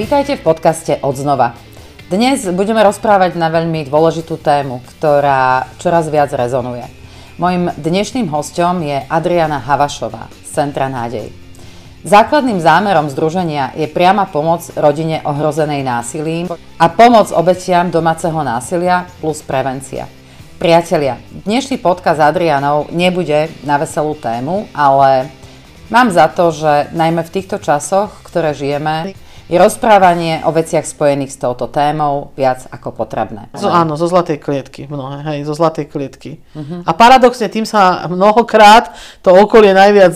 Vítajte v podcaste Odznova. Dnes budeme rozprávať na veľmi dôležitú tému, ktorá čoraz viac rezonuje. Mojím dnešným hostom je Adriana Havašová z Centra Nádej. Základným zámerom združenia je priama pomoc rodine ohrozenej násilím a pomoc obetiam domáceho násilia plus prevencia. Priatelia, dnešný podcast s Adrianou nebude na veselú tému, ale mám za to, že najmä v týchto časoch, ktoré žijeme, je rozprávanie o veciach spojených s touto témou viac ako potrebné. Zo, áno, zo zlatej klietky, mnohé, hej, zo zlatej klietky. Uh-huh. A paradoxne tým sa mnohokrát to okolie najviac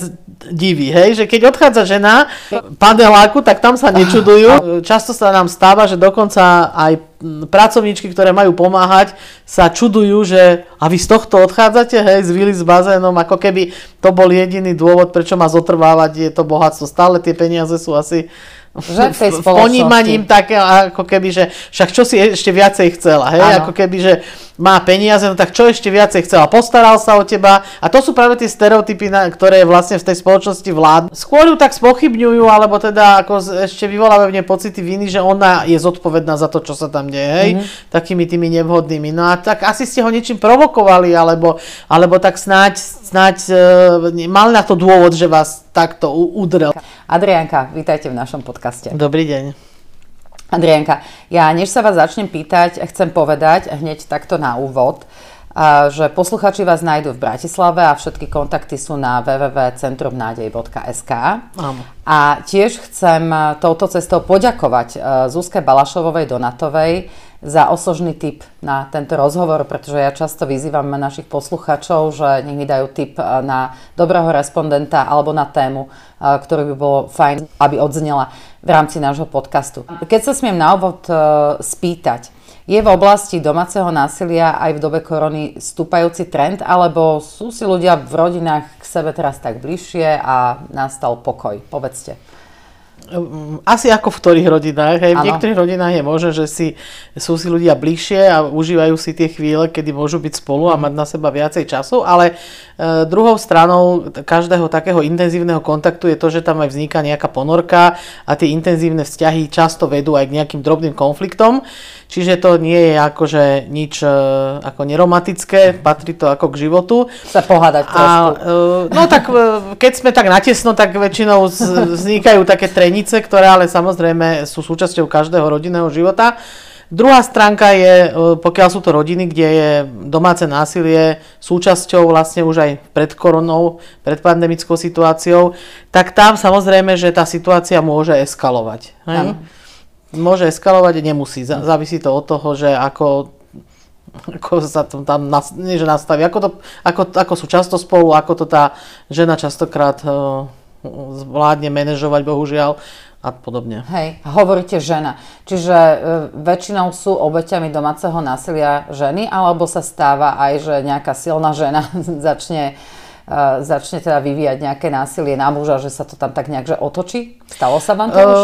diví, hej, že keď odchádza žena paneláku, tak tam sa nečudujú. Často sa nám stáva, že dokonca aj pracovníčky, ktoré majú pomáhať, sa čudujú, že a vy z tohto odchádzate, hej, z vily s bazénom, ako keby to bol jediný dôvod, prečo má zotrvávať, je to bohatstvo. Stále tie peniaze sú asi že v tej ponímaním také, ako keby, že však čo si ešte viacej chcela, hej, ano. ako keby, že má peniaze, no tak čo ešte viacej chcela, postaral sa o teba a to sú práve tie stereotypy, na, ktoré vlastne v tej spoločnosti vládnu. Skôr ju tak spochybňujú, alebo teda ako ešte vyvolávajú v nej pocity viny, že ona je zodpovedná za to, čo sa tam deje, hej, mm-hmm. takými tými nevhodnými. No a tak asi ste ho niečím provokovali, alebo, alebo tak snáď, snáď e, mal na to dôvod, že vás takto udrel. Adrianka, vítajte v našom podcaste. Dobrý deň. Adrianka, ja než sa vás začnem pýtať, chcem povedať hneď takto na úvod, že posluchači vás nájdú v Bratislave a všetky kontakty sú na www.centrumnádej.sk. A tiež chcem touto cestou poďakovať Zuzke Balašovovej Donatovej za osožný tip na tento rozhovor, pretože ja často vyzývam našich posluchačov, že nech mi dajú tip na dobrého respondenta alebo na tému, ktorú by bolo fajn, aby odznela v rámci nášho podcastu. Keď sa smiem na úvod spýtať, je v oblasti domáceho násilia aj v dobe korony stúpajúci trend, alebo sú si ľudia v rodinách k sebe teraz tak bližšie a nastal pokoj? Povedzte. Ehm, asi ako v ktorých rodinách. Hej. V niektorých rodinách je možné, že si, sú si ľudia bližšie a užívajú si tie chvíle, kedy môžu byť spolu a mať na seba viacej času, ale e, druhou stranou každého takého intenzívneho kontaktu je to, že tam aj vzniká nejaká ponorka a tie intenzívne vzťahy často vedú aj k nejakým drobným konfliktom. Čiže to nie je akože nič e, ako neromatické, patrí to ako k životu. Sa pohádať trošku. A, e, no tak e, keď sme tak natesno, tak väčšinou vznikajú také trenie hranice, ktoré ale samozrejme sú súčasťou každého rodinného života. Druhá stránka je, e, pokiaľ sú to rodiny, kde je domáce násilie súčasťou vlastne už aj pred koronou, pred pandemickou situáciou, tak tam samozrejme, že tá situácia môže eskalovať. Hej? Môže eskalovať, nemusí. Závisí to od toho, že ako ako sa to tam nie, že nastaví, ako, to, ako, ako sú často spolu, ako to tá žena častokrát uh, zvládne manažovať, bohužiaľ, a podobne. Hej, hovoríte žena. Čiže e, väčšinou sú obeťami domáceho násilia ženy, alebo sa stáva aj, že nejaká silná žena začne Uh, začne teda vyvíjať nejaké násilie na muža, že sa to tam tak nejak že otočí? Stalo sa vám to uh, už?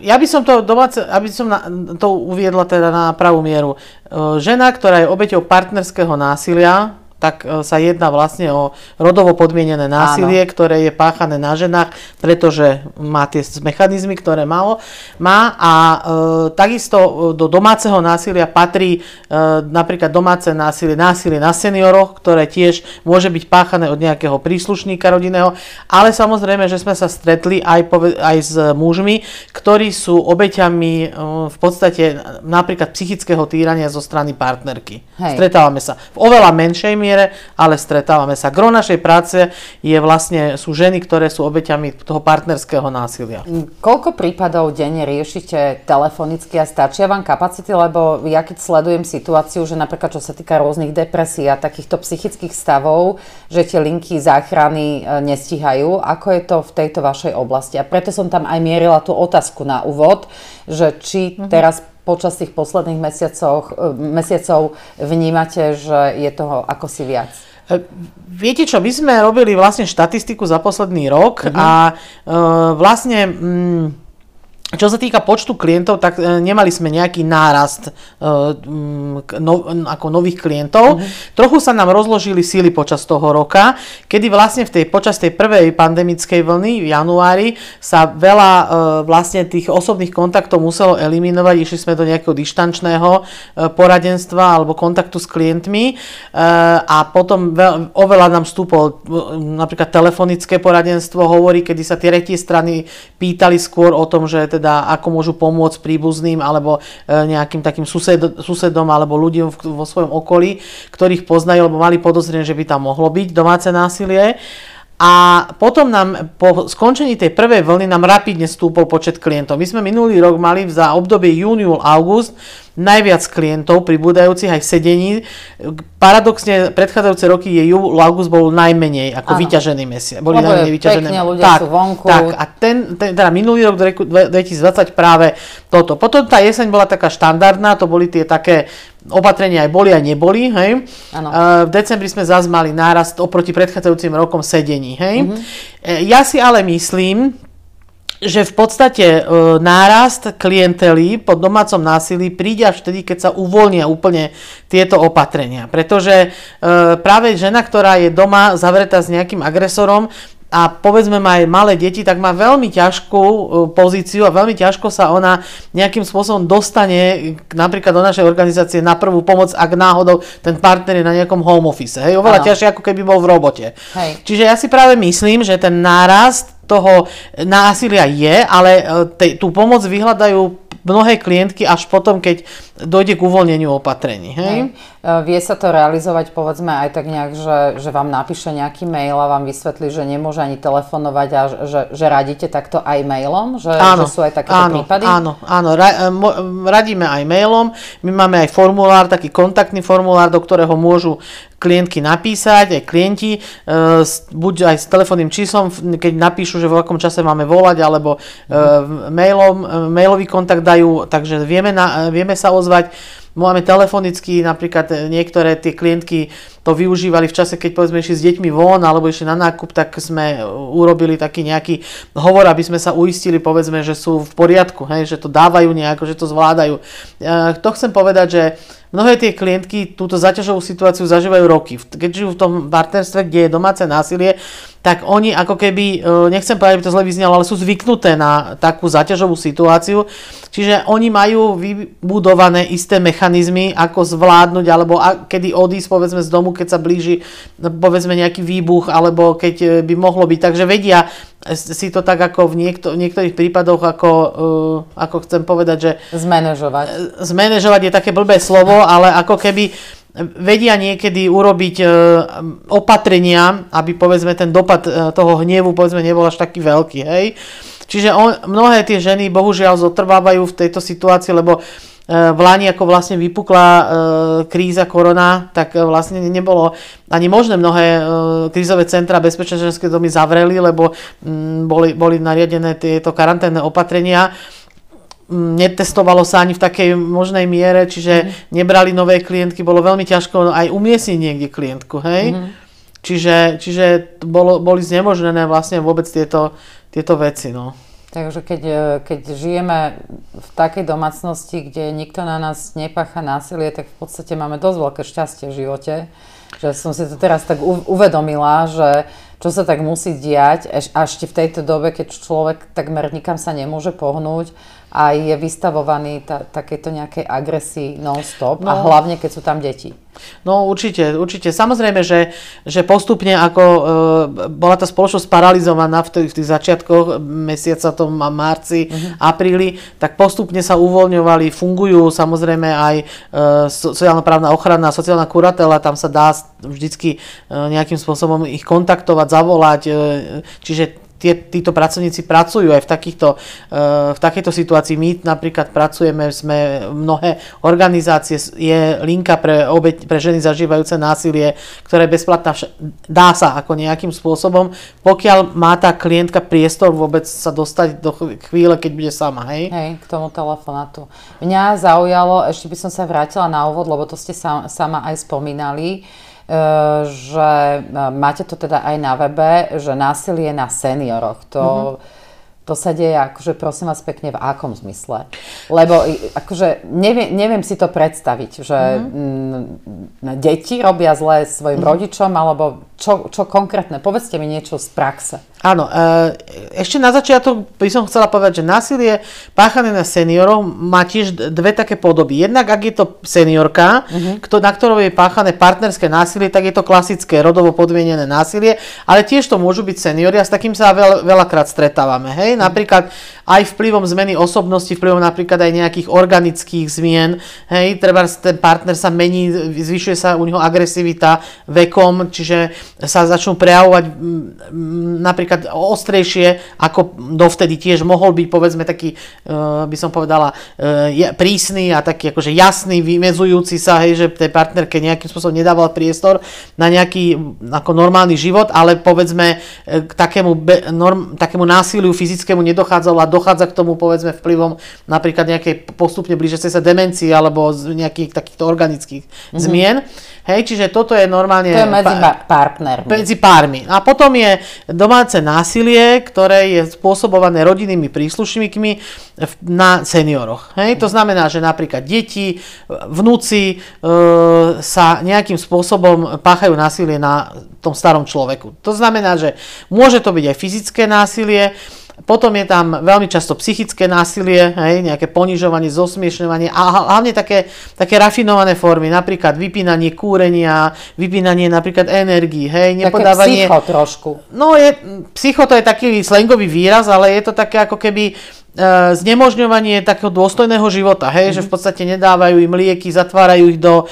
Ja by som to domáce, aby som na, to uviedla teda na pravú mieru. Uh, žena, ktorá je obeťou partnerského násilia, tak e, sa jedná vlastne o rodovo podmienené násilie, Áno. ktoré je páchané na ženách, pretože má tie mechanizmy, ktoré malo, má a e, takisto e, do domáceho násilia patrí e, napríklad domáce násilie, násilie na senioroch, ktoré tiež môže byť páchané od nejakého príslušníka rodinného, ale samozrejme, že sme sa stretli aj, aj s mužmi, ktorí sú obeťami e, v podstate napríklad psychického týrania zo strany partnerky. Hej. Stretávame sa v oveľa menšej miere miere, ale stretávame sa. Gro našej práce je vlastne, sú ženy, ktoré sú obeťami toho partnerského násilia. Koľko prípadov denne riešite telefonicky a stačia vám kapacity? Lebo ja keď sledujem situáciu, že napríklad čo sa týka rôznych depresí a takýchto psychických stavov, že tie linky záchrany e, nestíhajú, ako je to v tejto vašej oblasti? A preto som tam aj mierila tú otázku na úvod, že či mm-hmm. teraz počas tých posledných mesiacov, e, mesiacov vnímate, že je toho ako si viac? E, viete čo, my sme robili vlastne štatistiku za posledný rok uh-huh. a uh, vlastne mm, čo sa týka počtu klientov, tak e, nemali sme nejaký nárast e, no, ako nových klientov. Mm-hmm. Trochu sa nám rozložili síly počas toho roka, kedy vlastne v tej, počas tej prvej pandemickej vlny v januári sa veľa e, vlastne tých osobných kontaktov muselo eliminovať. Išli sme do nejakého dištančného poradenstva alebo kontaktu s klientmi a potom oveľa nám vstúpol napríklad telefonické poradenstvo hovorí, kedy sa tie retie strany pýtali skôr o tom, že teda teda ako môžu pomôcť príbuzným alebo e, nejakým takým sused, susedom alebo ľuďom vo svojom okolí, ktorých poznajú, alebo mali podozrenie, že by tam mohlo byť domáce násilie. A potom nám po skončení tej prvej vlny nám rapidne stúpol počet klientov. My sme minulý rok mali za obdobie júniul, august najviac klientov pribúdajúcich aj v sedení. Paradoxne, predchádzajúce roky je júl, august bol najmenej ako ano. vyťažený mesiac. Boli Lebo najmenej vyťažené. Pekne, ľudia tak, sú vonku. Tak, a ten, ten, teda minulý rok 2020 práve toto. Potom tá jeseň bola taká štandardná, to boli tie také opatrenia aj boli, aj neboli, hej. Ano. v decembri sme zase mali nárast oproti predchádzajúcim rokom sedení, hej. Mm-hmm. Ja si ale myslím, že v podstate e, nárast klientely po domácom násilí príde až vtedy, keď sa uvoľnia úplne tieto opatrenia. Pretože e, práve žena, ktorá je doma zavretá s nejakým agresorom, a povedzme má aj malé deti, tak má veľmi ťažkú e, pozíciu a veľmi ťažko sa ona nejakým spôsobom dostane napríklad do našej organizácie na prvú pomoc, ak náhodou ten partner je na nejakom home office. Hej, oveľa ťažšie, ako keby bol v robote. Hej. Čiže ja si práve myslím, že ten nárast toho násilia je, ale e, te, tú pomoc vyhľadajú mnohé klientky až potom, keď dojde k uvoľneniu opatrení. Hej? Hej. E, vie sa to realizovať povedzme aj tak nejak, že, že vám napíše nejaký mail a vám vysvetlí, že nemôže ani telefonovať a že, že radíte takto aj mailom? Že, áno, že sú aj takéto áno, prípady? Áno, áno, ra, e, radíme aj mailom. My máme aj formulár, taký kontaktný formulár, do ktorého môžu klientky napísať, aj klienti, e, buď aj s telefónnym číslom, keď napíšu, že v akom čase máme volať, alebo mailom, mailový kontakt dajú, takže vieme, na, vieme sa ozvať. Máme telefonicky, napríklad niektoré tie klientky to využívali v čase, keď povedzme išli s deťmi von alebo išli na nákup, tak sme urobili taký nejaký hovor, aby sme sa uistili, povedzme, že sú v poriadku, hej, že to dávajú nejako, že to zvládajú. E, to chcem povedať, že Mnohé tie klientky túto zaťažovú situáciu zažívajú roky. Keď žijú v tom partnerstve, kde je domáce násilie, tak oni ako keby, e, nechcem povedať, aby to zle vyznelo, ale sú zvyknuté na takú zaťažovú situáciu. Čiže oni majú vybudované isté mechanizmy, ako zvládnuť, alebo kedy odísť povedzme z domu, keď sa blíži povedzme nejaký výbuch, alebo keď e, by mohlo byť. Takže vedia si to tak ako v niekto, niektorých prípadoch, ako, uh, ako chcem povedať, že... Zmanéžovať. Zmanéžovať je také blbé slovo, ale ako keby vedia niekedy urobiť uh, opatrenia, aby povedzme ten dopad toho hnevu povedzme nebol až taký veľký, hej. Čiže on, mnohé tie ženy bohužiaľ zotrvávajú v tejto situácii, lebo v Lani, ako vlastne vypukla e, kríza korona, tak e, vlastne nebolo ani možné mnohé e, krízové centra bezpečné ženské domy zavreli, lebo m, boli, boli nariadené tieto karanténne opatrenia netestovalo sa ani v takej možnej miere, čiže mm. nebrali nové klientky, bolo veľmi ťažko aj umiestniť niekde klientku, hej? Mm. Čiže, čiže bolo, boli znemožnené vlastne vôbec tieto, tieto veci, no. Takže keď, e, keď žijeme v takej domácnosti, kde nikto na nás nepácha násilie, tak v podstate máme dosť veľké šťastie v živote. Že som si to teraz tak uvedomila, že čo sa tak musí diať, až ešte v tejto dobe, keď človek takmer nikam sa nemôže pohnúť a je vystavovaný ta, takéto nejakej agresii non-stop no. a hlavne, keď sú tam deti. No určite, určite. Samozrejme, že, že postupne ako e, bola tá spoločnosť paralizovaná v tých, v tých začiatkoch mesiaca, tom marci, uh-huh. apríli, tak postupne sa uvoľňovali, fungujú samozrejme aj e, sociálno-právna ochrana, sociálna kuratela, tam sa dá vždycky e, nejakým spôsobom ich kontaktovať, zavolať, e, čiže tie, títo pracovníci pracujú aj v, takýchto, eh, v takejto situácii. My napríklad pracujeme, sme mnohé organizácie, je linka pre, obeť, pre ženy zažívajúce násilie, ktorá je bezplatná, dá sa ako nejakým spôsobom, pokiaľ má tá klientka priestor vôbec sa dostať do chvíle, keď bude sama, hej? Hej, k tomu telefonátu. Mňa zaujalo, ešte by som sa vrátila na úvod, lebo to ste sa, sama aj spomínali, E, že e, máte to teda aj na webe, že násilie na senioroch. To, mm-hmm. To sa deje, akože prosím vás pekne, v akom zmysle? Lebo akože neviem, neviem si to predstaviť, že mm-hmm. deti robia zle svojim mm-hmm. rodičom, alebo čo, čo konkrétne? Povedzte mi niečo z praxe. Áno, e, ešte na začiatok by som chcela povedať, že násilie páchané na seniorov má tiež dve také podoby. Jednak, ak je to seniorka, uh-huh. na ktorou je páchané partnerské násilie, tak je to klasické rodovo podmienené násilie, ale tiež to môžu byť seniory a s takým sa veľ, veľakrát stretávame. Hej? Uh-huh. Napríklad aj vplyvom zmeny osobnosti, vplyvom napríklad aj nejakých organických zmien. Hej? Treba ten partner sa mení, zvyšuje sa u neho agresivita vekom, čiže sa začnú prejavovať napríklad napríklad ostrejšie, ako dovtedy tiež mohol byť, povedzme, taký, uh, by som povedala, uh, prísny a taký akože jasný, vymezujúci sa, hej, že tej partnerke nejakým spôsobom nedával priestor na nejaký ako normálny život, ale povedzme e, k takému, be, norm, takému násiliu fyzickému nedochádzalo a dochádza k tomu povedzme vplyvom napríklad nejakej postupne blížiacej sa demencie alebo z nejakých takýchto organických mm-hmm. zmien. Hej, čiže toto je normálne... To je medzi pa- partnermi. Medzi pármi. A potom je domáce násilie, ktoré je spôsobované rodinnými príslušníkmi na senioroch. Hej, to znamená, že napríklad deti, vnúci e, sa nejakým spôsobom páchajú násilie na tom starom človeku. To znamená, že môže to byť aj fyzické násilie, potom je tam veľmi často psychické násilie, hej, nejaké ponižovanie, zosmiešňovanie a hlavne také, také rafinované formy, napríklad vypínanie kúrenia, vypínanie napríklad energii, hej, nepodávanie... Také psycho trošku. No, je, psycho to je taký slangový výraz, ale je to také ako keby znemožňovanie takého dôstojného života, hej, mm. že v podstate nedávajú im lieky, zatvárajú ich do e,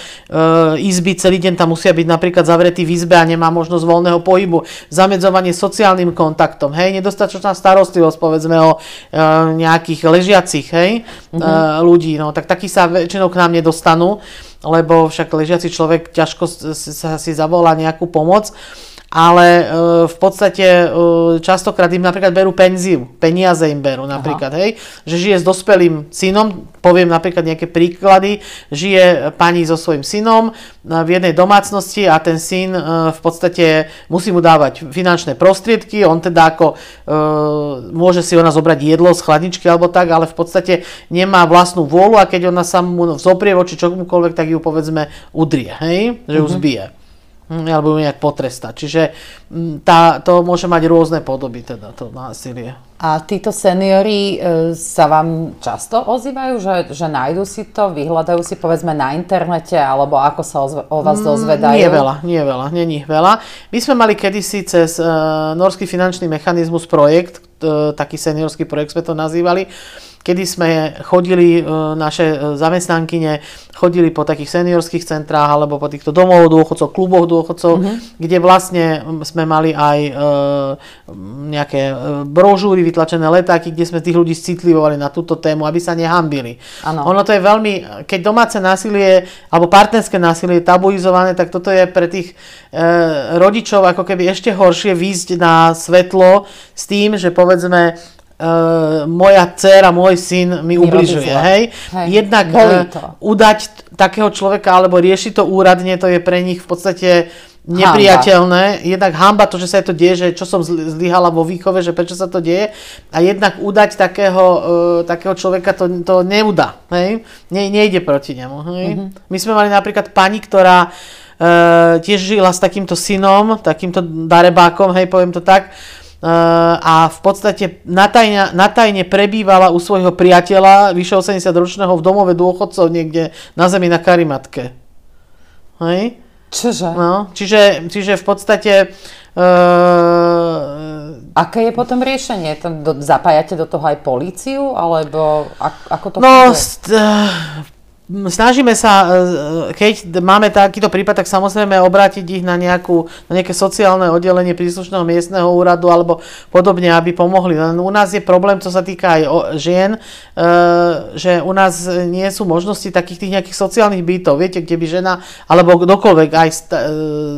izby, celý deň tam musia byť napríklad zavretí v izbe a nemá možnosť voľného pohybu, zamedzovanie sociálnym kontaktom, hej, nedostatočná starostlivosť povedzme o e, nejakých ležiacich, hej, mm. e, ľudí, no tak takí sa väčšinou k nám nedostanú, lebo však ležiaci človek ťažko sa si zavolá nejakú pomoc ale e, v podstate e, častokrát im napríklad berú penziu, peniaze im berú napríklad, Aha. hej, že žije s dospelým synom, poviem napríklad nejaké príklady, žije pani so svojím synom e, v jednej domácnosti a ten syn v podstate musí mu dávať finančné prostriedky, on teda ako môže si ona zobrať jedlo z chladničky alebo tak, ale v podstate nemá vlastnú vôľu a keď ona sa mu vzoprie voči čomukoľvek, tak ju povedzme udrie, hej, že ju mhm. zbije. Alebo ju nejak potrestať. Čiže hm, tá, to môže mať rôzne podoby, teda to násilie. A títo seniory e, sa vám často ozývajú, že, že nájdu si to, vyhľadajú si povedzme na internete, alebo ako sa o, o vás mm, dozvedajú? Nie veľa, nie veľa, není veľa. My sme mali kedysi cez e, Norský finančný mechanizmus projekt, e, taký seniorský projekt sme to nazývali, kedy sme chodili, e, naše e, zamestnankyne chodili po takých seniorských centrách alebo po týchto domov dôchodcov, kluboch dôchodcov, mm-hmm. kde vlastne sme mali aj e, nejaké brožúry, vytlačené letáky, kde sme tých ľudí citlivovali na túto tému, aby sa nehambili. Ano. Ono to je veľmi, keď domáce násilie alebo partnerské násilie je tabuizované, tak toto je pre tých e, rodičov ako keby ešte horšie výjsť na svetlo s tým, že povedzme uh, moja dcera, môj syn mi, mi ubližuje. Hej? Hej. Jednak uh, udať takého človeka alebo riešiť to úradne, to je pre nich v podstate nepriateľné. Hamba. Jednak hamba to, že sa to deje, že čo som zlyhala vo výchove, že prečo sa to deje. A jednak udať takého, uh, takého človeka to, to neudá. Hej? Ne, nejde proti nemu. Hej? Mm-hmm. My sme mali napríklad pani, ktorá uh, tiež žila s takýmto synom, takýmto darebákom, hej, poviem to tak a v podstate natajne, natajne prebývala u svojho priateľa, vyše 80 ročného v domove dôchodcov niekde na zemi na Karimatke. Hej? Čože? No, čiže, čiže v podstate... Uh, Aké je potom riešenie? Do, zapájate do toho aj políciu? Alebo ako to No, st- snažíme sa, e, keď máme takýto prípad, tak samozrejme obrátiť ich na, nejakú, na nejaké sociálne oddelenie príslušného miestneho úradu alebo podobne, aby pomohli. Len u nás je problém, čo sa týka aj žien, e, že u nás nie sú možnosti takých tých nejakých sociálnych bytov. Viete, kde by žena, alebo kdokoľvek, aj e,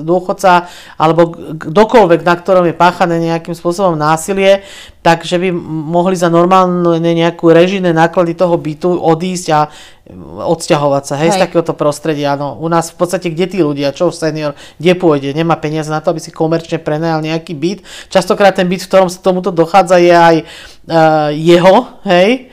dôchodca, alebo kdokoľvek, na ktorom je páchané nejakým spôsobom násilie, takže by mohli za normálne nejakú režijné náklady toho bytu odísť a odsťahovať sa, hej, hej. z takéhoto prostredia. No, u nás v podstate kde tí ľudia, čo senior, kde pôjde, nemá peniaze na to, aby si komerčne prenajal nejaký byt. Častokrát ten byt, v ktorom sa tomuto dochádza, je aj uh, jeho, hej,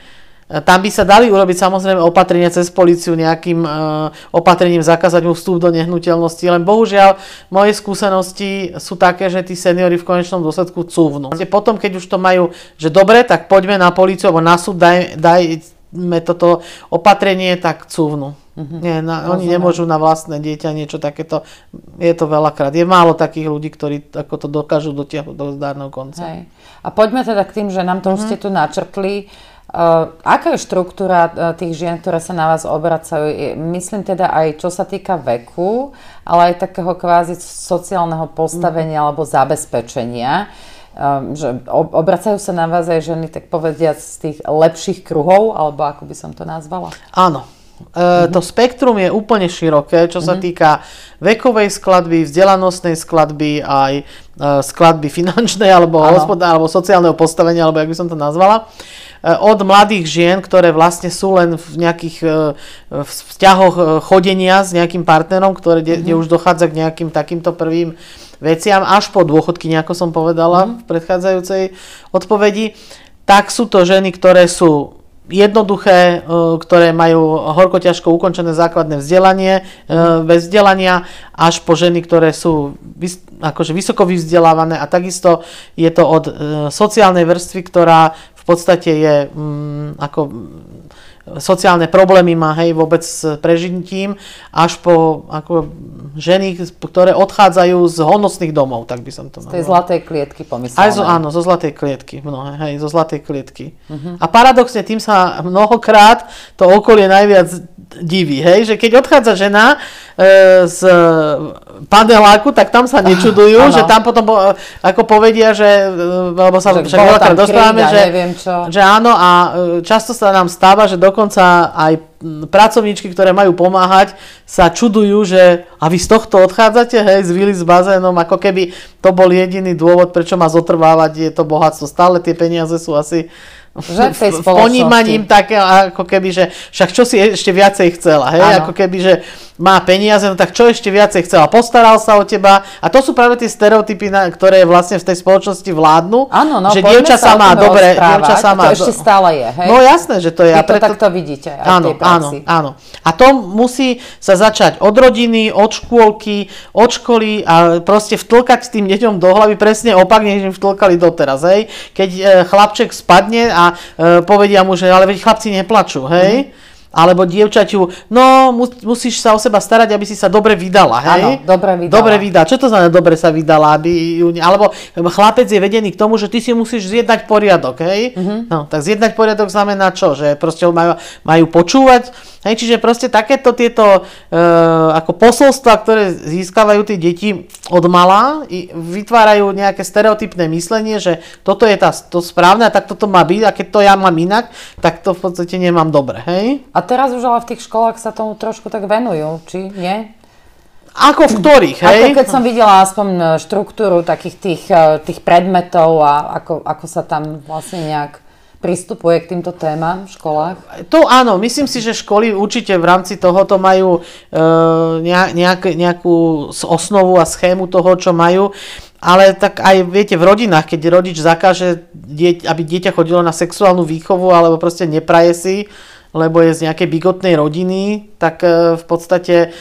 tam by sa dali urobiť samozrejme opatrenia cez policiu nejakým uh, opatrením zakázať mu vstup do nehnuteľnosti, len bohužiaľ moje skúsenosti sú také, že tí seniory v konečnom dôsledku cúvnu. Potom, keď už to majú, že dobre, tak poďme na policiu alebo na súd, daj, dajme toto opatrenie, tak cúvnu. Uh-huh. Nie, na, oni nemôžu na vlastné dieťa niečo takéto. Je to veľakrát. Je málo takých ľudí, ktorí ako to dokážu dotiahnuť do zdárneho konca. Hej. A poďme teda k tým, že nám to už ste tu načrtli. Uh, aká je štruktúra uh, tých žien, ktoré sa na vás obracajú? Myslím teda aj čo sa týka veku, ale aj takého kvázi sociálneho postavenia mm. alebo zabezpečenia. Um, že obracajú sa na vás aj ženy, tak povediať, z tých lepších kruhov, alebo ako by som to nazvala? Áno. E. To spektrum je úplne široké, čo sa mhm. týka vekovej skladby, vzdelanostnej skladby, aj e, skladby finančnej, alebo, hospodá, alebo sociálneho postavenia, alebo jak by som to nazvala. Eh, od mladých žien, ktoré vlastne sú len v nejakých eh, vzťahoch eh, chodenia s nejakým partnerom, ktoré, mm-hmm. kde mhm. už dochádza k nejakým takýmto prvým veciam, až po dôchodky, ako som povedala mm-hmm. v predchádzajúcej odpovedi, tak sú to ženy, ktoré sú jednoduché, ktoré majú horko ťažko ukončené základné vzdelanie, bez vzdelania, až po ženy, ktoré sú akože vysoko vyvzdelávané a takisto je to od sociálnej vrstvy, ktorá v podstate je mm, ako sociálne problémy má, hej, vôbec s prežitím, až po ako ženy, ktoré odchádzajú z honosných domov, tak by som to Z tej zlatej klietky pomyslel. Aj zo, áno, zo zlatej klietky, mnohé, hej, zo zlatej klietky. Uh-huh. A paradoxne tým sa mnohokrát to okolie najviac diví, hej, že keď odchádza žena e, z paneláku, tak tam sa nečudujú, uh, že tam potom ako povedia, že, e, lebo sa že však veľakrát dostávame, že, že áno a e, často sa nám stáva, že dokonca aj pracovníčky, ktoré majú pomáhať, sa čudujú, že a vy z tohto odchádzate, hej, z vily s bazénom, ako keby to bol jediný dôvod, prečo má zotrvávať, je to bohatstvo. Stále tie peniaze sú asi že tej ponímaním také, ako keby, že však čo si ešte viacej chcela, hej, ano. ako keby, že má peniaze, no tak čo ešte viacej chcela, postaral sa o teba a to sú práve tie stereotypy, na, ktoré vlastne v tej spoločnosti vládnu, ano, no, že dievča sa má dobre, dievča sa má... To ešte stále je, hej? No jasné, že to je. Vy to preto... takto vidíte aj áno, v tej áno, áno. A to musí sa začať od rodiny, od škôlky, od školy a proste vtlkať tým deťom do hlavy presne opak, než im vtlkali doteraz, hej? Keď e, chlapček spadne a e, povedia mu, že ale veď chlapci neplačú, hej? Mm-hmm alebo dievčaťu, no musíš sa o seba starať, aby si sa dobre vydala, hej? Áno, dobre vydala. Dobre vydala. Čo to znamená dobre sa vydala? Aby ju, alebo chlapec je vedený k tomu, že ty si musíš zjednať poriadok, hej? Uh-huh. No, tak zjednať poriadok znamená čo? Že proste majú, majú počúvať, hej? Čiže proste takéto tieto e, ako posolstva, ktoré získavajú tie deti od mala, vytvárajú nejaké stereotypné myslenie, že toto je tá, to správne a tak toto má byť a keď to ja mám inak, tak to v podstate nemám dobre, hej? A teraz už ale v tých školách sa tomu trošku tak venujú, či nie? Ako v ktorých, hej? Ako keď som videla aspoň e, štruktúru takých tých, e, tých predmetov a ako, ako sa tam vlastne nejak pristupuje k týmto témam v školách? To áno, myslím si, že školy určite v rámci tohoto majú e, nejak, nejakú osnovu a schému toho, čo majú. Ale tak aj viete, v rodinách, keď rodič zakáže, aby dieťa chodilo na sexuálnu výchovu alebo proste nepraje si, lebo je z nejakej bigotnej rodiny, tak e, v podstate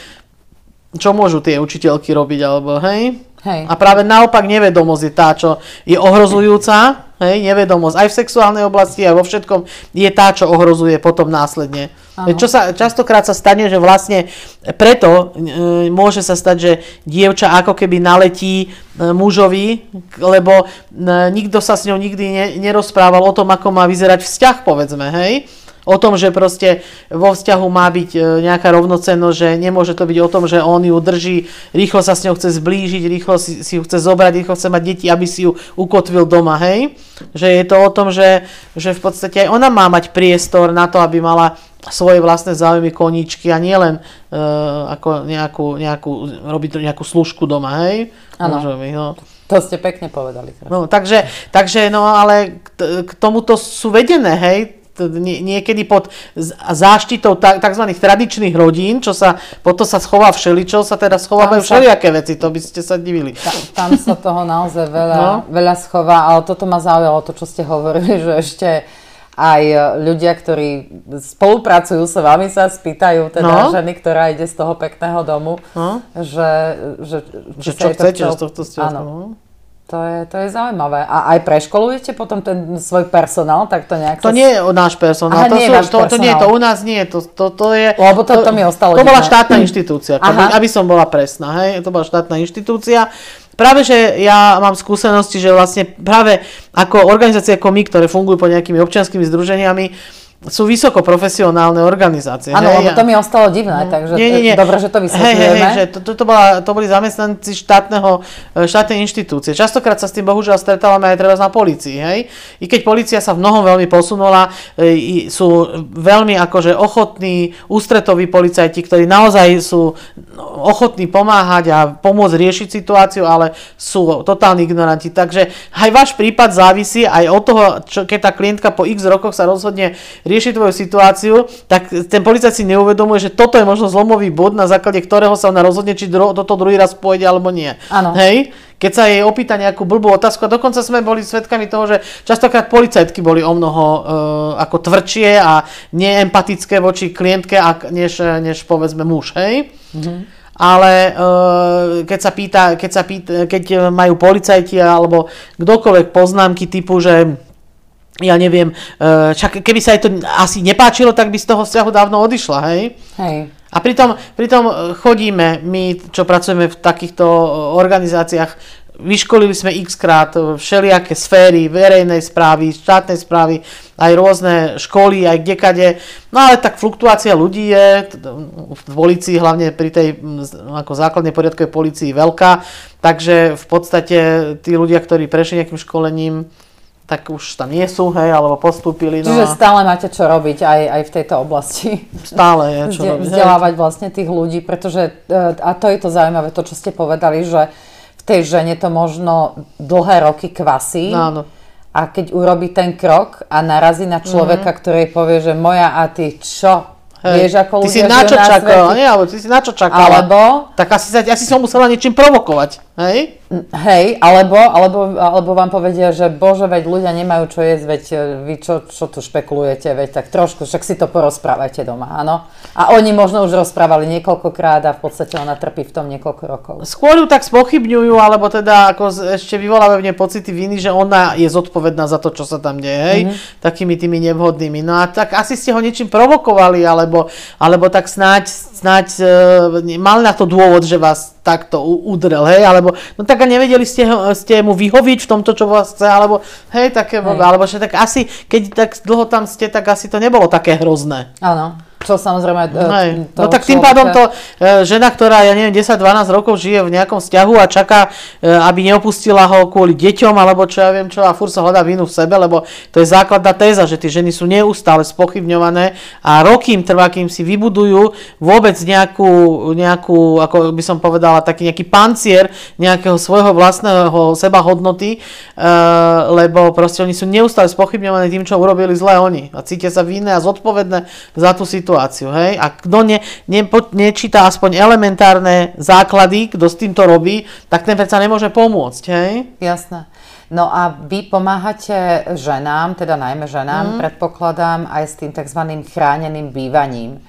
čo môžu tie učiteľky robiť, alebo hej? hej. A práve naopak nevedomosť je tá, čo je ohrozujúca, hej, nevedomosť aj v sexuálnej oblasti, aj vo všetkom je tá, čo ohrozuje potom následne. Ano. Čo sa častokrát sa stane, že vlastne preto e, môže sa stať, že dievča ako keby naletí e, mužovi, lebo e, nikto sa s ňou nikdy ne, nerozprával o tom, ako má vyzerať vzťah, povedzme, hej? O tom, že proste vo vzťahu má byť e, nejaká rovnocennosť, že nemôže to byť o tom, že on ju drží, rýchlo sa s ňou chce zblížiť, rýchlo si, si ju chce zobrať, rýchlo chce mať deti, aby si ju ukotvil doma, hej? Že je to o tom, že, že v podstate aj ona má mať priestor na to, aby mala svoje vlastné záujmy koníčky a nielen uh, ako nejakú, nejakú, robiť nejakú služku doma, hej? Áno. No. To ste pekne povedali. No, takže, takže, no ale k, k tomuto sú vedené, hej, nie, niekedy pod záštitou tzv. tradičných rodín, čo sa potom sa schová všeličo, sa teda schovávajú sa- všelijaké veci, to by ste sa divili. Ta, tam sa toho naozaj veľa, No. veľa schová, ale toto ma zaujalo, to, čo ste hovorili, že ešte aj e, ľudia, ktorí spolupracujú s vami, sa spýtajú, teda No. ženy, ktorá ide z toho pekného domu, No. že, že, Že čo chcete chcel- z tohto ste Áno, no. To je, to je zaujímavé. A aj preškolujete potom ten svoj personál, tak to nejak To sa... nie je náš personál, Aha, to, nie sú, to, to nie, to personál. u nás nie, to, to, to je... Lebo to- to mi ostalo To bola divné. štátna inštitúcia, to Aha. aby som bola presná, hej, to bola štátna inštitúcia. Práve, že ja mám skúsenosti, že vlastne práve ako organizácie ako my, ktoré fungujú pod nejakými občianskými združeniami, sú vysoko profesionálne organizácie. Áno, lebo to mi ostalo divné, takže nie, nie, nie. dobre, že to Hej, hej, hej, že to, to, bola, to boli zamestnanci štátneho, e, štátnej inštitúcie. Častokrát sa s tým bohužiaľ stretávame aj treba na policii. Hej? I keď policia sa v mnohom veľmi posunula, e, sú veľmi akože ochotní, ústretoví policajti, ktorí naozaj sú no, ochotní pomáhať a pomôcť riešiť situáciu, ale sú totálni ignoranti. Takže aj váš prípad závisí aj od toho, čo, keď tá klientka po x rokoch sa rozhodne riešiť tvoju situáciu, tak ten policajt si neuvedomuje, že toto je možno zlomový bod, na základe ktorého sa ona rozhodne, či dro, toto druhý raz pôjde alebo nie. Áno. Hej? Keď sa jej opýta nejakú blbú otázku, a dokonca sme boli svedkami toho, že častokrát policajtky boli o mnoho e, ako tvrdšie a neempatické voči klientke, než, než povedzme muž. Hej? Ale e, keď sa pýta, keď, sa pýta, keď majú policajti alebo kdokoľvek poznámky typu, že ja neviem, e, čak keby sa jej to asi nepáčilo, tak by z toho vzťahu dávno odišla, hej? Hej. A pritom, pritom e, chodíme, my, čo pracujeme v takýchto e, organizáciách, vyškolili sme x krát e, všelijaké sféry verejnej správy, štátnej správy, aj rôzne školy, aj kdekade. No ale tak fluktuácia ľudí je v policii, hlavne pri tej ako základnej poriadkovej policii veľká, takže v podstate tí ľudia, ktorí prešli nejakým školením, tak už tam nie sú, hej, alebo postúpili. No Čiže stále máte čo robiť aj, aj v tejto oblasti. stále je čo Vzde- robiť. hej. vzdelávať vlastne tých ľudí, pretože, e, a to je to zaujímavé, to, čo ste povedali, že v tej žene to možno dlhé roky kvasí. Áno. A keď urobí ten krok a narazí na človeka, ktorý jej povie, že moja a ty čo? Vieš, ako ty si na čo čakala, nie? Alebo ty si na čo čakala? Alebo, Tak asi, asi som musela niečím provokovať, hej? Hej, alebo, alebo, alebo vám povedia, že bože, veď ľudia nemajú čo jesť, veď e, vy čo, čo tu špekulujete, veď tak trošku, však si to porozprávajte doma, áno? A oni možno už rozprávali niekoľkokrát a v podstate ona trpí v tom niekoľko rokov. Skôr ju tak spochybňujú, alebo teda ako ešte vyvolávajú v nej pocity viny, že ona je zodpovedná za to, čo sa tam deje, hej? Mhm. Takými tými nevhodnými. No a tak asi ste ho niečím provokovali, alebo, alebo tak snáď, snáď e, mal na to dôvod, že vás takto udrel, hej? Alebo, no tak a nevedeli ste, ho- ste mu vyhoviť v tomto, čo vás chce, alebo hej, také, Hej. alebo že tak asi, keď tak dlho tam ste, tak asi to nebolo také hrozné. Áno, čo samozrejme... e, Hej. toho No tak tým pádom to e, žena, ktorá, ja neviem, 10-12 rokov žije v nejakom vzťahu a čaká, e, aby neopustila ho kvôli deťom, alebo čo ja viem čo, a fur sa hľadá vinu v sebe, lebo to je základná téza, že tie ženy sú neustále spochybňované a roky im trvá, kým si vybudujú vôbec nejakú, nejakú, ako by som povedala, taký nejaký pancier nejakého svojho vlastného seba hodnoty, e, lebo proste oni sú neustále spochybňovaní tým, čo urobili zle oni a cítia sa vinné a zodpovedné za tú situáciu. Hej? A kto ne, nepo, nečíta aspoň elementárne základy, kto s týmto robí, tak ten predsa nemôže pomôcť. Hej? Jasné. No a vy pomáhate ženám, teda najmä ženám, Mhm. predpokladám, aj s tým tzv. chráneným bývaním.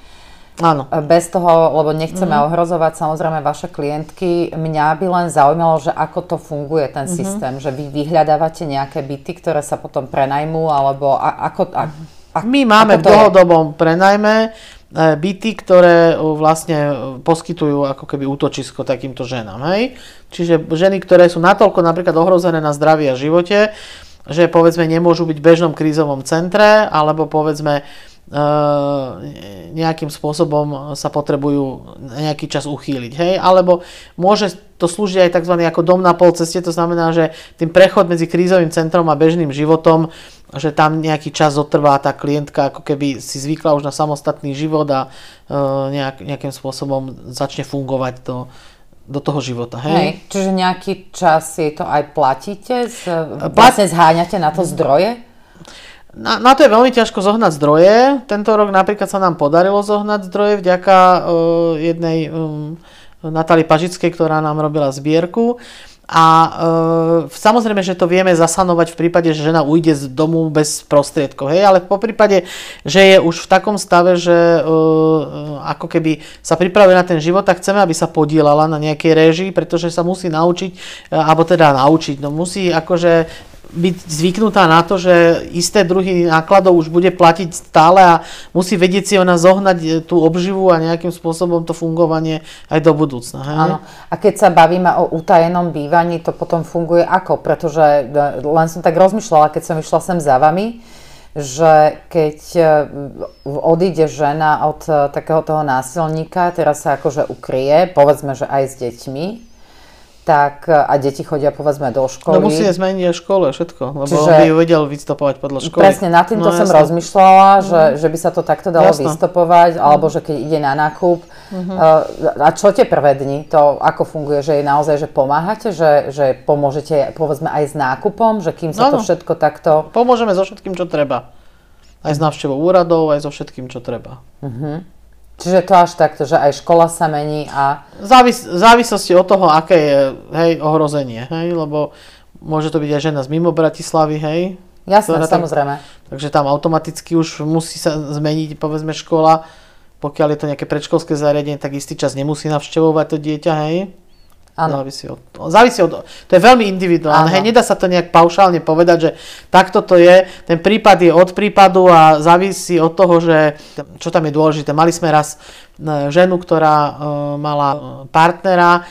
Áno. Bez toho, lebo nechceme Mhm. ohrozovať samozrejme vaše klientky, mňa by len zaujímalo, že ako to funguje ten Mhm. systém, že vy vyhľadávate nejaké byty, ktoré sa potom prenajmú, alebo a, ako... A, a, My máme v dlhodobom prenajme e, byty, ktoré e, vlastne e, poskytujú ako keby útočisko takýmto ženám. Hej? Čiže ženy, ktoré sú natoľko napríklad ohrozené na zdraví a živote, že povedzme nemôžu byť v bežnom krízovom centre, alebo povedzme nejakým spôsobom sa potrebujú nejaký čas uchýliť. Hej? Alebo môže to slúžiť aj tzv. ako dom na polceste, to znamená, že tým prechod medzi krízovým centrom a bežným životom, že tam nejaký čas zotrvá tá klientka, ako keby si zvykla už na samostatný život a e, nejak, nejakým spôsobom začne fungovať do, do toho života. Hej? hej, čiže nejaký čas jej to aj platíte? Z, vlastne zháňate na to zdroje? Na, na to je veľmi ťažko zohnať zdroje. Tento rok napríklad sa nám podarilo zohnať zdroje vďaka uh, jednej um, Natálii Pažickej, ktorá nám robila zbierku. A e, samozrejme, že to vieme zasanovať v prípade, že žena ujde z domu bez prostriedkov, hej, ale po prípade, že je už v takom stave, že e, ako keby sa pripravuje na ten život, tak chceme, aby sa podielala na nejakej réžii, pretože sa musí naučiť, e, alebo teda naučiť, no musí akože byť zvyknutá na to, že isté druhy nákladov už bude platiť stále a musí vedieť si ona zohnať e, tú obživu a nejakým spôsobom to fungovanie aj do budúcna. Hej? Áno. A keď sa bavíme o utajenom bývaní, to potom funguje ako? Pretože e, len som tak rozmýšľala, keď som išla sem za vami, že keď e, odíde žena od takého toho násilníka, teraz sa akože ukrie, povedzme, že aj s deťmi, tak a deti chodia povedzme do školy. No musí zmeniť aj škole všetko, lebo Čiže, on by ju vedel vystopovať podľa školy. Presne, nad týmto no, som jasne. rozmýšľala, že, mm. že by sa to takto dalo jasne. vystopovať, alebo že keď ide na nákup. Mm-hmm. Uh, a čo tie prvé dni? To ako funguje? Že je naozaj, že pomáhate? Že, že pomôžete povedzme aj s nákupom? Že kým sa no, to všetko takto... Pomôžeme so všetkým, čo treba. Aj s návštevou úradov, aj so všetkým, čo treba. Uh-huh. Čiže to až takto, že aj škola sa mení a... Závis, závislosti od toho, aké je hej, ohrozenie, hej, lebo môže to byť aj žena z mimo Bratislavy, hej. Jasné, samozrejme. Tak, takže tam automaticky už musí sa zmeniť, povedzme, škola. Pokiaľ je to nejaké predškolské zariadenie, tak istý čas nemusí navštevovať to dieťa, hej. Áno. Závisí od, závisí od, to je veľmi individuálne, hej, nedá sa to nejak paušálne povedať, že takto to je, ten prípad je od prípadu a závisí od toho, že čo tam je dôležité. Mali sme raz e, ženu, ktorá uh, mala partnera,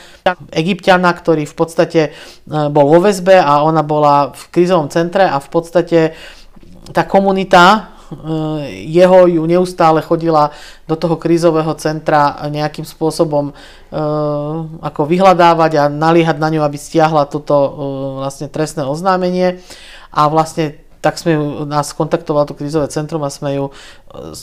egyptiana, ktorý v podstate uh, bol vo väzbe a ona bola v krízovom centre a v podstate tá komunita jeho ju neustále chodila do toho krízového centra nejakým spôsobom eh, ako vyhľadávať a naliehať na ňu, aby stiahla toto eh, vlastne trestné oznámenie. A vlastne tak sme ju, nás kontaktoval to krízové centrum a sme ju e,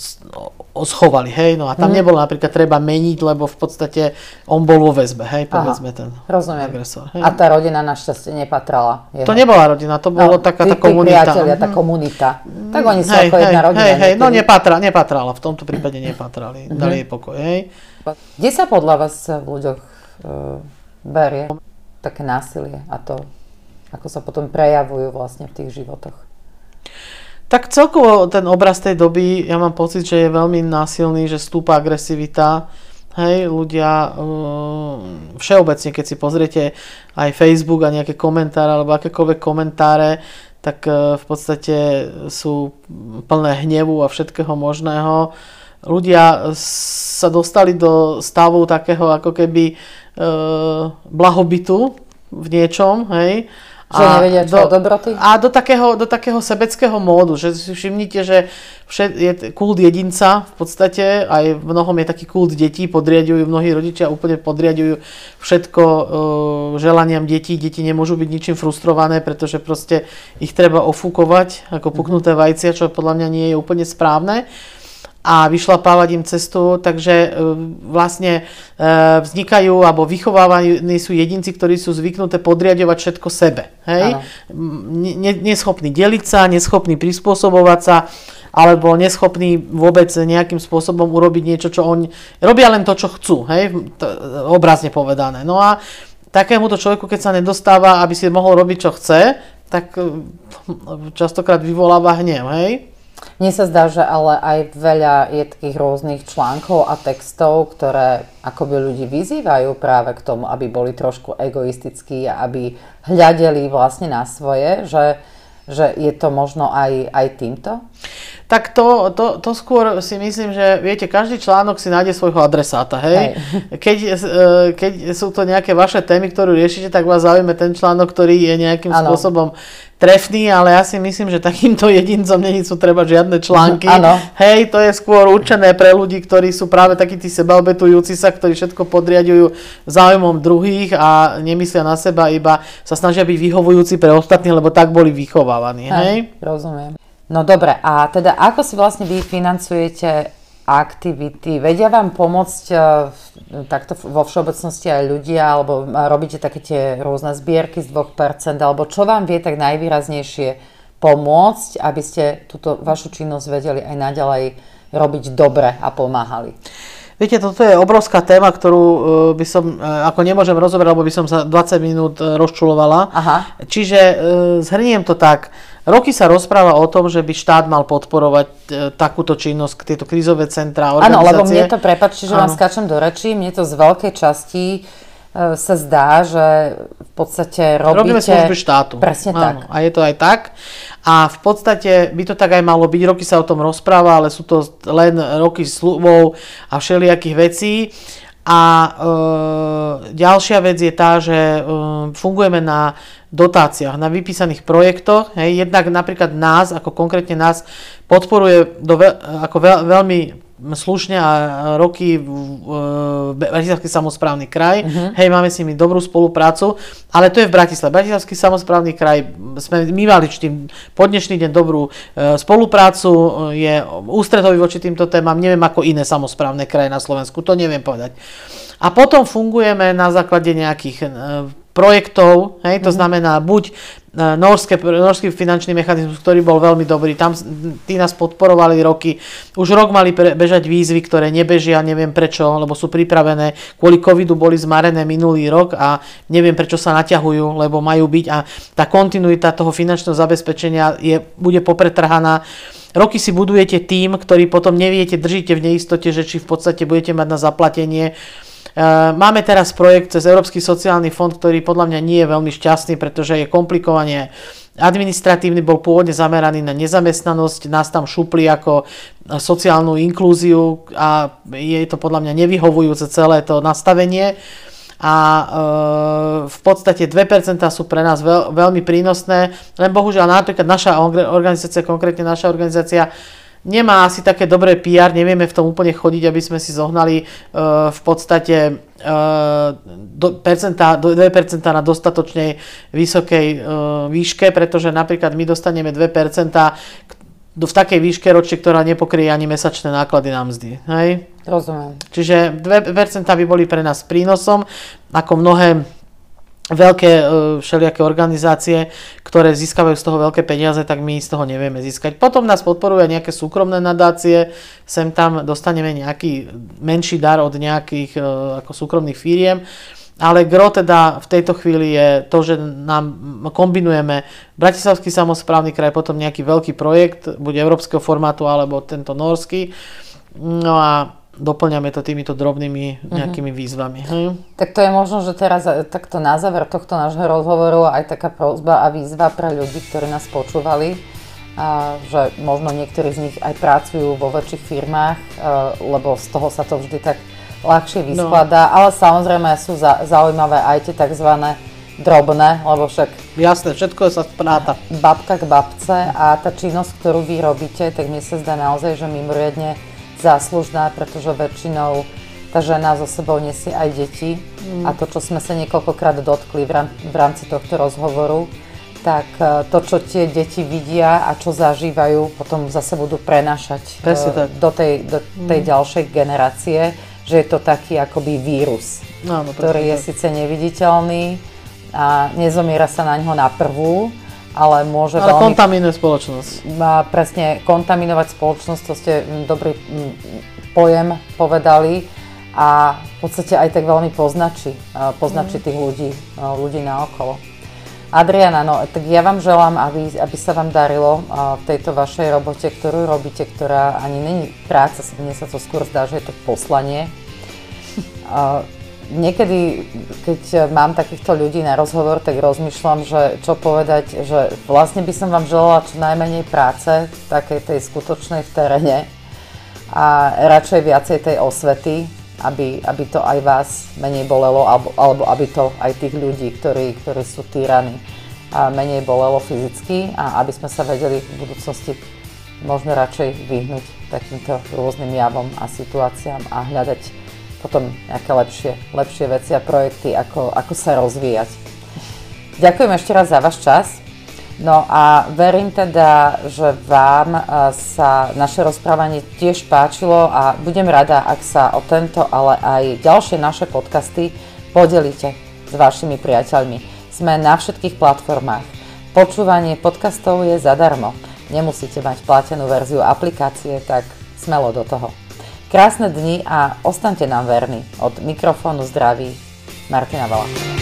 schovali, hej, no a tam mm. nebolo napríklad treba meniť, lebo v podstate on bol vo väzbe, hej, povedzme ten rozumiem. agresor. Hej. A tá rodina našťastie nepatrala. Jeho. To nebola rodina, to bolo no, taká tí, tá komunita. Tí tá komunita. Tak oni sú hej, ako jedna rodina. Hej, hej, no nepatra, nepatrala, v tomto prípade nepatrali, mm-hmm. dali jej pokoj, hej. Kde sa podľa vás v ľuďoch uh, berie také násilie a to, ako sa potom prejavujú vlastne v tých životoch? Tak celkovo ten obraz tej doby, ja mám pocit, že je veľmi násilný, že stúpa agresivita. Hej, ľudia uh, všeobecne, keď si pozriete aj Facebook a nejaké komentáre alebo akékoľvek komentáre, tak uh, v podstate sú plné hnevu a všetkého možného. Ľudia sa dostali do stavu takého ako keby uh, blahobytu v niečom, hej, že a nevedia čo do, dobroty? A do takého, do takého sebeckého módu, že si všimnite, že všet, je kult jedinca v podstate, aj v mnohom je taký kult detí, podriadujú, mnohí rodičia úplne podriadujú všetko uh, želaniam detí, deti nemôžu byť ničím frustrované, pretože proste ich treba ofúkovať ako puknuté vajcia, čo podľa mňa nie je úplne správne a vyšlapávať im cestu, takže e, vlastne e, vznikajú alebo vychovávaní sú jedinci, ktorí sú zvyknuté podriadovať všetko sebe. Hej? Neschopní deliť sa, neschopní prispôsobovať sa, alebo neschopní vôbec nejakým spôsobom urobiť niečo, čo oni robia len to, čo chcú, hej? obrazne povedané. No a takémuto človeku, keď sa nedostáva, aby si mohol robiť, čo chce, tak e, častokrát vyvoláva hnev, hej? Mne sa zdá, že ale aj veľa je takých rôznych článkov a textov, ktoré akoby ľudí vyzývajú práve k tomu, aby boli trošku egoistickí a aby hľadeli vlastne na svoje, že, že je to možno aj, aj týmto? Tak to, to, to skôr si myslím, že viete, každý článok si nájde svojho adresáta, hej? hej. Keď, e, keď sú to nejaké vaše témy, ktorú riešite, tak vás zaujíma ten článok, ktorý je nejakým ano. spôsobom trefný, ale ja si myslím, že takýmto jedincom není sú treba žiadne články. Áno. Hej, to je skôr určené pre ľudí, ktorí sú práve takí tí sebaobetujúci sa, ktorí všetko podriadujú záujmom druhých a nemyslia na seba, iba sa snažia byť vyhovujúci pre ostatných, lebo tak boli vychovávaní. Hej, hej? rozumiem. No dobre, a teda ako si vlastne vy financujete aktivity. Vedia vám pomôcť uh, takto vo všeobecnosti aj ľudia, alebo robíte také tie rôzne zbierky z 2%, alebo čo vám vie tak najvýraznejšie pomôcť, aby ste túto vašu činnosť vedeli aj naďalej robiť dobre a pomáhali? Viete, toto je obrovská téma, ktorú e, by som, e, ako nemôžem rozoberať, lebo by som sa 20 minút e, rozčulovala. Aha. Čiže zhrniem to tak. Roky sa rozpráva o tom, že by štát mal podporovať takúto činnosť, tieto krízové centrá, organizácie. Áno, lebo mne to, prepačte, že vám skáčem do rečí, mne to z veľkej časti sa zdá, že v podstate robíte... Robíme služby štátu. Presne Áno, tak. A je to aj tak. A v podstate by to tak aj malo byť. Roky sa o tom rozpráva, ale sú to len roky slubov a všelijakých vecí. A e, ďalšia vec je tá, že e, fungujeme na dotáciách, na vypísaných projektoch. Hej. Jednak napríklad nás, ako konkrétne nás, podporuje do ve, ako ve, veľmi slušne a roky v Bratislavský samozprávny kraj. Uh-huh. Hej, máme s nimi dobrú spoluprácu, ale to je v Bratislave. Bratislavský samozprávny kraj, sme my mali tým po dnešný deň dobrú e, spoluprácu, je ústretový voči týmto témam, neviem ako iné samozprávne kraje na Slovensku, to neviem povedať. A potom fungujeme na základe nejakých e, projektov, hej, to mm-hmm. znamená buď e, norské, norský finančný mechanizmus, ktorý bol veľmi dobrý, tam tí nás podporovali roky, už rok mali pre, bežať výzvy, ktoré nebežia, neviem prečo, lebo sú pripravené, kvôli covidu boli zmarené minulý rok a neviem prečo sa naťahujú, lebo majú byť. A tá kontinuita toho finančného zabezpečenia je, bude popretrhaná. Roky si budujete tým, ktorý potom neviete, držíte v neistote, že či v podstate budete mať na zaplatenie. Eh, máme teraz projekt cez Európsky sociálny fond, ktorý podľa mňa nie je veľmi šťastný, pretože je komplikovanie administratívny, bol pôvodne zameraný na nezamestnanosť, nás tam šupli ako sociálnu inklúziu a je to podľa mňa nevyhovujúce celé to nastavenie. A e, v podstate 2% sú pre nás veľ, veľmi prínosné, len bohužiaľ napríklad naša organizácia, konkrétne naša organizácia, nemá asi také dobré PR, nevieme v tom úplne chodiť, aby sme si zohnali uh, v podstate uh, do, percenta, do, 2% na dostatočnej vysokej uh, výške, pretože napríklad my dostaneme 2% do, v takej výške ročne, ktorá nepokrie ani mesačné náklady na mzdy. Hej? Rozumiem. Čiže 2% by boli pre nás prínosom, ako mnohé veľké e, všelijaké organizácie, ktoré získavajú z toho veľké peniaze, tak my z toho nevieme získať. Potom nás podporujú aj nejaké súkromné nadácie, sem tam dostaneme nejaký menší dar od nejakých e, ako súkromných firiem, ale gro teda v tejto chvíli je to, že nám kombinujeme Bratislavský samozprávny kraj, potom nejaký veľký projekt, buď európskeho formátu, alebo tento norský. No a doplňame to týmito drobnými mhm. nejakými výzvami. Hm? Tak to je možno, že teraz e, takto na záver tohto nášho rozhovoru aj taká prozba a výzva pre ľudí, ktorí nás počúvali, a že možno niektorí z nich aj pracujú vo väčších firmách, e, lebo z toho sa to vždy tak ľahšie no. vyskladá, no. ale samozrejme sú za, zaujímavé aj tie tzv. drobné, lebo však... Jasné, všetko sa spráta. Babka k babce a tá činnosť, ktorú vy robíte, tak mne sa zdá naozaj, že mimoriadne záslužná, pretože väčšinou tá žena so sebou nesie aj deti mm. a to, čo sme sa niekoľkokrát dotkli v rámci tohto rozhovoru, tak e, to, čo tie deti vidia a čo zažívajú, potom zase budú prenášať uh, do tej, do tej mm. ďalšej generácie, že je to taký akoby vírus, no, no, ktorý je tak. síce neviditeľný a nezomiera sa na ňo na prvú, ale môže ale veľmi... kontaminuje spoločnosť. Presne, kontaminovať spoločnosť, to ste dobrý pojem povedali a v podstate aj tak veľmi poznačí, poznačí mm. tých ľudí, ľudí naokolo. Adriana, no tak ja vám želám, aby, aby sa vám darilo v tejto vašej robote, ktorú robíte, ktorá ani není práca, mne sa to skôr zdá, že je to poslanie niekedy, keď mám takýchto ľudí na rozhovor, tak rozmýšľam, že čo povedať, že vlastne by som vám želala čo najmenej práce, takej tej skutočnej v teréne a radšej viacej tej osvety, aby, aby to aj vás menej bolelo, alebo, alebo aby to aj tých ľudí, ktorí, ktorí sú týraní, a menej bolelo fyzicky a aby sme sa vedeli v budúcnosti možno radšej vyhnúť takýmto rôznym javom a situáciám a hľadať potom nejaké lepšie, lepšie veci a projekty, ako, ako sa rozvíjať. Ďakujem ešte raz za váš čas. No a verím teda, že vám e, sa naše rozprávanie tiež páčilo a budem rada, ak sa o tento, ale aj ďalšie naše podcasty podelíte s vašimi priateľmi. Sme na všetkých platformách. Počúvanie podcastov je zadarmo. Nemusíte mať platenú verziu aplikácie, tak smelo do toho. Krásne dni a ostaňte nám verní. Od mikrofónu zdraví Martina Vala.